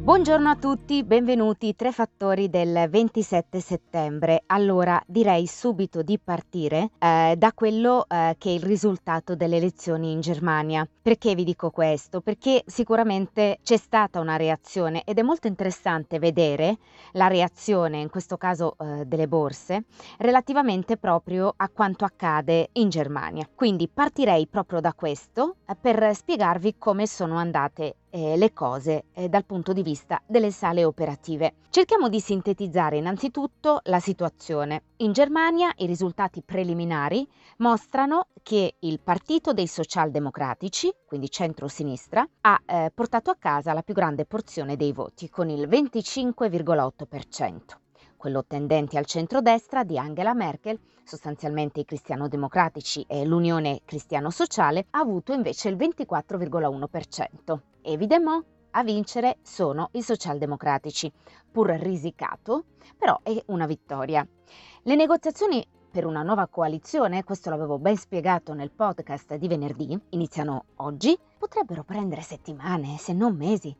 Buongiorno a tutti, benvenuti Tre Fattori del 27 settembre. Allora direi subito di partire eh, da quello eh, che è il risultato delle elezioni in Germania. Perché vi dico questo? Perché sicuramente c'è stata una reazione ed è molto interessante vedere la reazione, in questo caso eh, delle borse, relativamente proprio a quanto accade in Germania. Quindi partirei proprio da questo eh, per spiegarvi come sono andate eh, le cose eh, dal punto di vista delle sale operative. Cerchiamo di sintetizzare innanzitutto la situazione. In Germania i risultati preliminari mostrano che il Partito dei Socialdemocratici, quindi centro-sinistra, ha eh, portato a casa la più grande porzione dei voti con il 25,8% quello tendente al centrodestra di Angela Merkel, sostanzialmente i cristiano-democratici e l'Unione Cristiano-Sociale, ha avuto invece il 24,1%. Evidemment, a vincere sono i socialdemocratici, pur risicato, però è una vittoria. Le negoziazioni per una nuova coalizione, questo l'avevo ben spiegato nel podcast di venerdì, iniziano oggi, potrebbero prendere settimane, se non mesi.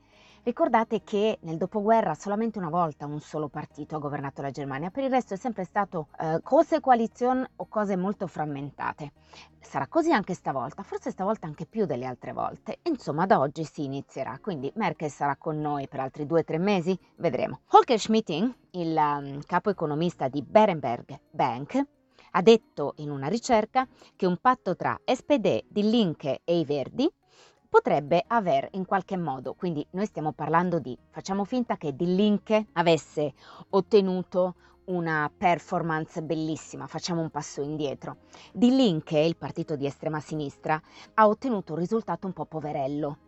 Ricordate che nel dopoguerra solamente una volta un solo partito ha governato la Germania, per il resto è sempre stato eh, cose coalizione o cose molto frammentate. Sarà così anche stavolta, forse stavolta anche più delle altre volte. Insomma, da oggi si inizierà, quindi Merkel sarà con noi per altri due o tre mesi, vedremo. Holger Schmitting, il um, capo economista di Berenberg Bank, ha detto in una ricerca che un patto tra SPD, Die Linke e i Verdi potrebbe aver in qualche modo, quindi noi stiamo parlando di, facciamo finta che di Link avesse ottenuto una performance bellissima, facciamo un passo indietro. Di Link, il partito di estrema sinistra, ha ottenuto un risultato un po' poverello.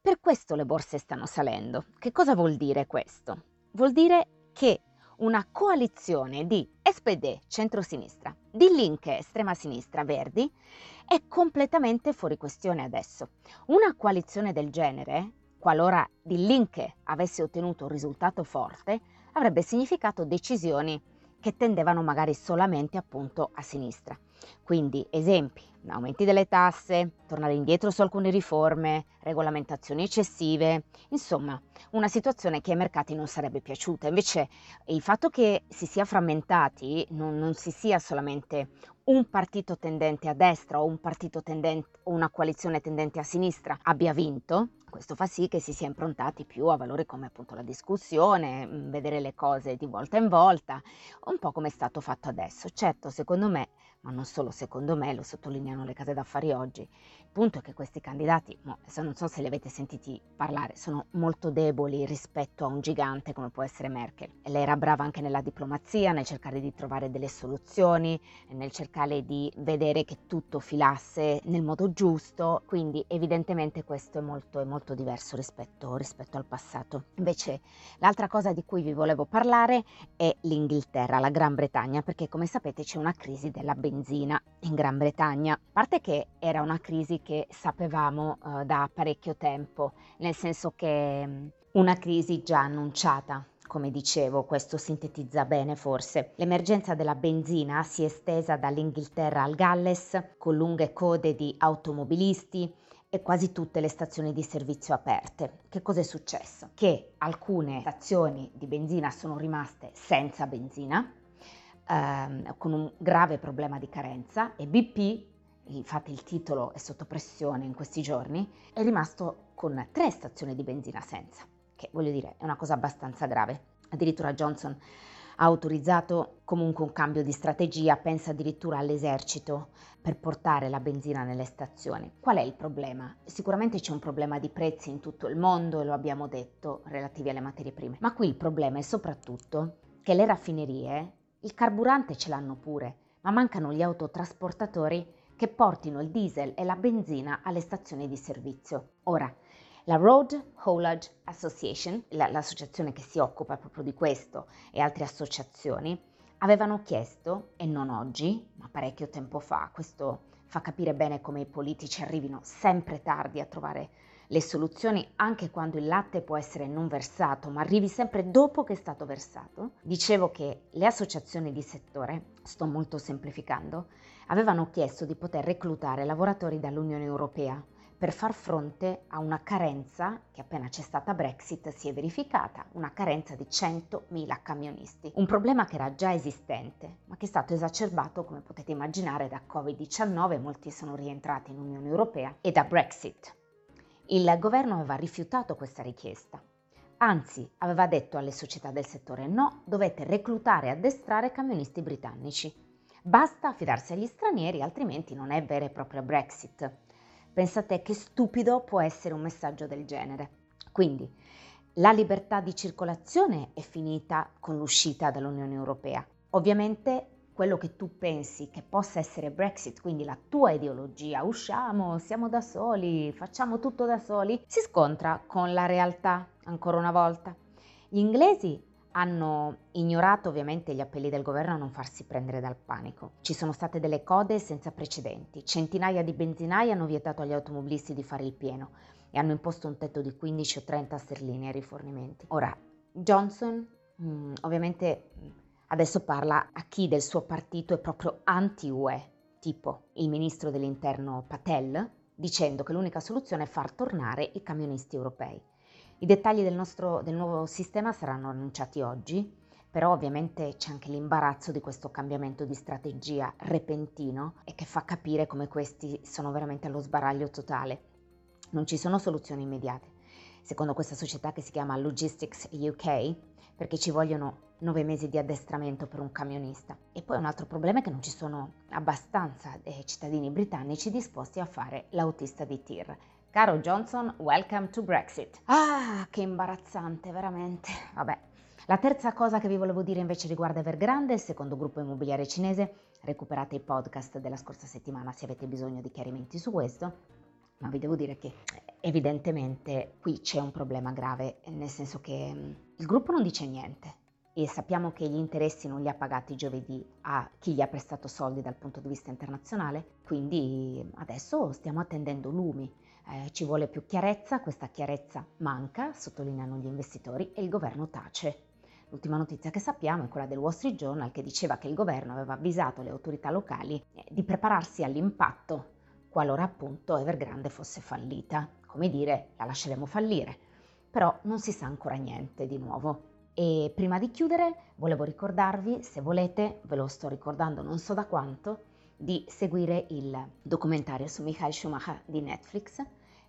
Per questo le borse stanno salendo. Che cosa vuol dire questo? Vuol dire che una coalizione di SPD, centrosinistra, di Link, estrema sinistra, Verdi, è completamente fuori questione adesso. Una coalizione del genere, qualora di Link avesse ottenuto un risultato forte, avrebbe significato decisioni che tendevano magari solamente appunto a sinistra. Quindi esempi, aumenti delle tasse, tornare indietro su alcune riforme, regolamentazioni eccessive, insomma una situazione che ai mercati non sarebbe piaciuta. Invece il fatto che si sia frammentati, non, non si sia solamente un partito tendente a destra o un partito tendente, una coalizione tendente a sinistra abbia vinto, questo fa sì che si sia improntati più a valori come appunto la discussione, mm, vedere le cose di volta in volta, un po' come è stato fatto adesso. Certo, secondo me, ma non solo secondo me, lo sottolineano le case d'affari oggi, il punto è che questi candidati, no, non so se li avete sentiti parlare, sono molto deboli rispetto a un gigante come può essere Merkel. Lei era brava anche nella diplomazia, nel cercare di trovare delle soluzioni, nel cercare di vedere che tutto filasse nel modo giusto, quindi evidentemente questo è molto, è molto diverso rispetto, rispetto al passato. Invece l'altra cosa di cui vi volevo parlare è l'Inghilterra, la Gran Bretagna, perché come sapete c'è una crisi della benzina in Gran Bretagna. A parte che era una crisi che sapevamo uh, da parecchio tempo, nel senso che um, una crisi già annunciata. Come dicevo, questo sintetizza bene forse. L'emergenza della benzina si è estesa dall'Inghilterra al Galles, con lunghe code di automobilisti, e quasi tutte le stazioni di servizio aperte. Che cosa è successo? Che alcune stazioni di benzina sono rimaste senza benzina, ehm, con un grave problema di carenza e BP, infatti il titolo è sotto pressione in questi giorni, è rimasto con tre stazioni di benzina senza, che voglio dire è una cosa abbastanza grave. Addirittura Johnson ha autorizzato comunque un cambio di strategia, pensa addirittura all'esercito per portare la benzina nelle stazioni. Qual è il problema? Sicuramente c'è un problema di prezzi in tutto il mondo e lo abbiamo detto relativi alle materie prime, ma qui il problema è soprattutto che le raffinerie il carburante ce l'hanno pure, ma mancano gli autotrasportatori che portino il diesel e la benzina alle stazioni di servizio. Ora, la Road Haulage Association, l'associazione che si occupa proprio di questo e altre associazioni, avevano chiesto, e non oggi, ma parecchio tempo fa, questo fa capire bene come i politici arrivino sempre tardi a trovare le soluzioni anche quando il latte può essere non versato, ma arrivi sempre dopo che è stato versato, dicevo che le associazioni di settore, sto molto semplificando, avevano chiesto di poter reclutare lavoratori dall'Unione Europea per far fronte a una carenza che appena c'è stata Brexit si è verificata, una carenza di 100.000 camionisti. Un problema che era già esistente, ma che è stato esacerbato, come potete immaginare, da Covid-19, molti sono rientrati in Unione Europea, e da Brexit. Il governo aveva rifiutato questa richiesta. Anzi, aveva detto alle società del settore no, dovete reclutare e addestrare camionisti britannici. Basta affidarsi agli stranieri, altrimenti non è vera e propria Brexit. Pensate che stupido può essere un messaggio del genere. Quindi, la libertà di circolazione è finita con l'uscita dall'Unione Europea. Ovviamente quello che tu pensi che possa essere Brexit, quindi la tua ideologia, usciamo, siamo da soli, facciamo tutto da soli, si scontra con la realtà ancora una volta. Gli inglesi hanno ignorato ovviamente gli appelli del governo a non farsi prendere dal panico. Ci sono state delle code senza precedenti, centinaia di benzinai hanno vietato agli automobilisti di fare il pieno e hanno imposto un tetto di 15 o 30 sterline ai rifornimenti. Ora, Johnson mm, ovviamente Adesso parla a chi del suo partito è proprio anti-UE, tipo il ministro dell'interno Patel, dicendo che l'unica soluzione è far tornare i camionisti europei. I dettagli del, nostro, del nuovo sistema saranno annunciati oggi, però ovviamente c'è anche l'imbarazzo di questo cambiamento di strategia repentino e che fa capire come questi sono veramente allo sbaraglio totale. Non ci sono soluzioni immediate. Secondo questa società che si chiama Logistics UK, perché ci vogliono nove mesi di addestramento per un camionista. E poi un altro problema è che non ci sono abbastanza eh, cittadini britannici disposti a fare l'autista di tir. Caro Johnson, welcome to Brexit. Ah, che imbarazzante, veramente. Vabbè. La terza cosa che vi volevo dire invece riguarda Evergrande, il secondo gruppo immobiliare cinese. Recuperate i podcast della scorsa settimana se avete bisogno di chiarimenti su questo. Ma vi devo dire che evidentemente qui c'è un problema grave, nel senso che mm, il gruppo non dice niente e sappiamo che gli interessi non li ha pagati giovedì a chi gli ha prestato soldi dal punto di vista internazionale, quindi adesso stiamo attendendo lumi. Eh, ci vuole più chiarezza, questa chiarezza manca, sottolineano gli investitori, e il governo tace. L'ultima notizia che sappiamo è quella del Wall Street Journal che diceva che il governo aveva avvisato le autorità locali eh, di prepararsi all'impatto qualora appunto Evergrande fosse fallita. Come dire, la lasceremo fallire. Però non si sa ancora niente di nuovo. E prima di chiudere volevo ricordarvi, se volete, ve lo sto ricordando non so da quanto, di seguire il documentario su Michael Schumacher di Netflix.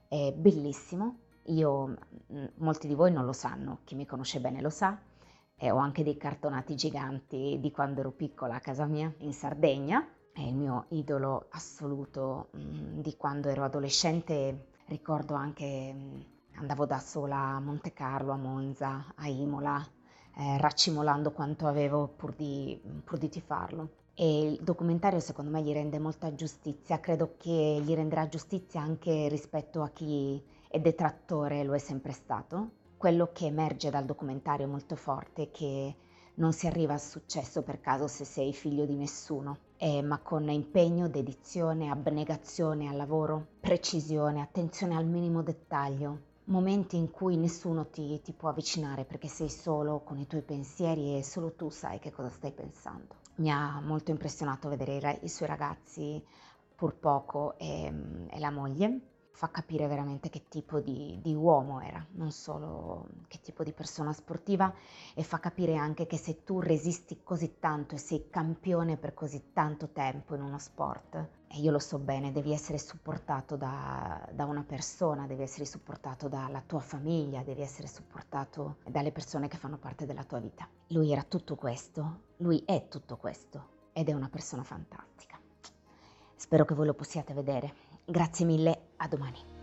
È bellissimo, io, mm, molti di voi non lo sanno, chi mi conosce bene lo sa, e ho anche dei cartonati giganti di quando ero piccola a casa mia in Sardegna, è il mio idolo assoluto mh, mm, di quando ero adolescente, ricordo anche mh, mm, andavo da sola a Monte Carlo, a Monza, a Imola, eh, raccimolando quanto avevo pur di, pur di tifarlo. E il documentario secondo me gli rende molta giustizia, credo che gli renderà giustizia anche rispetto a chi è detrattore, lo è sempre stato. Quello che emerge dal documentario molto forte è che non si arriva al successo per caso se sei figlio di nessuno, eh, ma con impegno, dedizione, abnegazione al lavoro, precisione, attenzione al minimo dettaglio, momenti in cui nessuno ti, ti, può avvicinare perché sei solo con i tuoi pensieri e solo tu sai che cosa stai pensando. Mi ha molto impressionato vedere i, suoi ragazzi pur poco e, e la moglie fa capire veramente che tipo di, di, uomo era, non solo che tipo di persona sportiva e fa capire anche che se tu resisti così tanto e sei campione per così tanto tempo in uno sport, e io lo so bene, devi essere supportato da, da una persona, devi essere supportato dalla tua famiglia, devi essere supportato dalle persone che fanno parte della tua vita. Lui era tutto questo, lui è tutto questo ed è una persona fantastica. Spero che voi lo possiate vedere Grazie mille, a domani.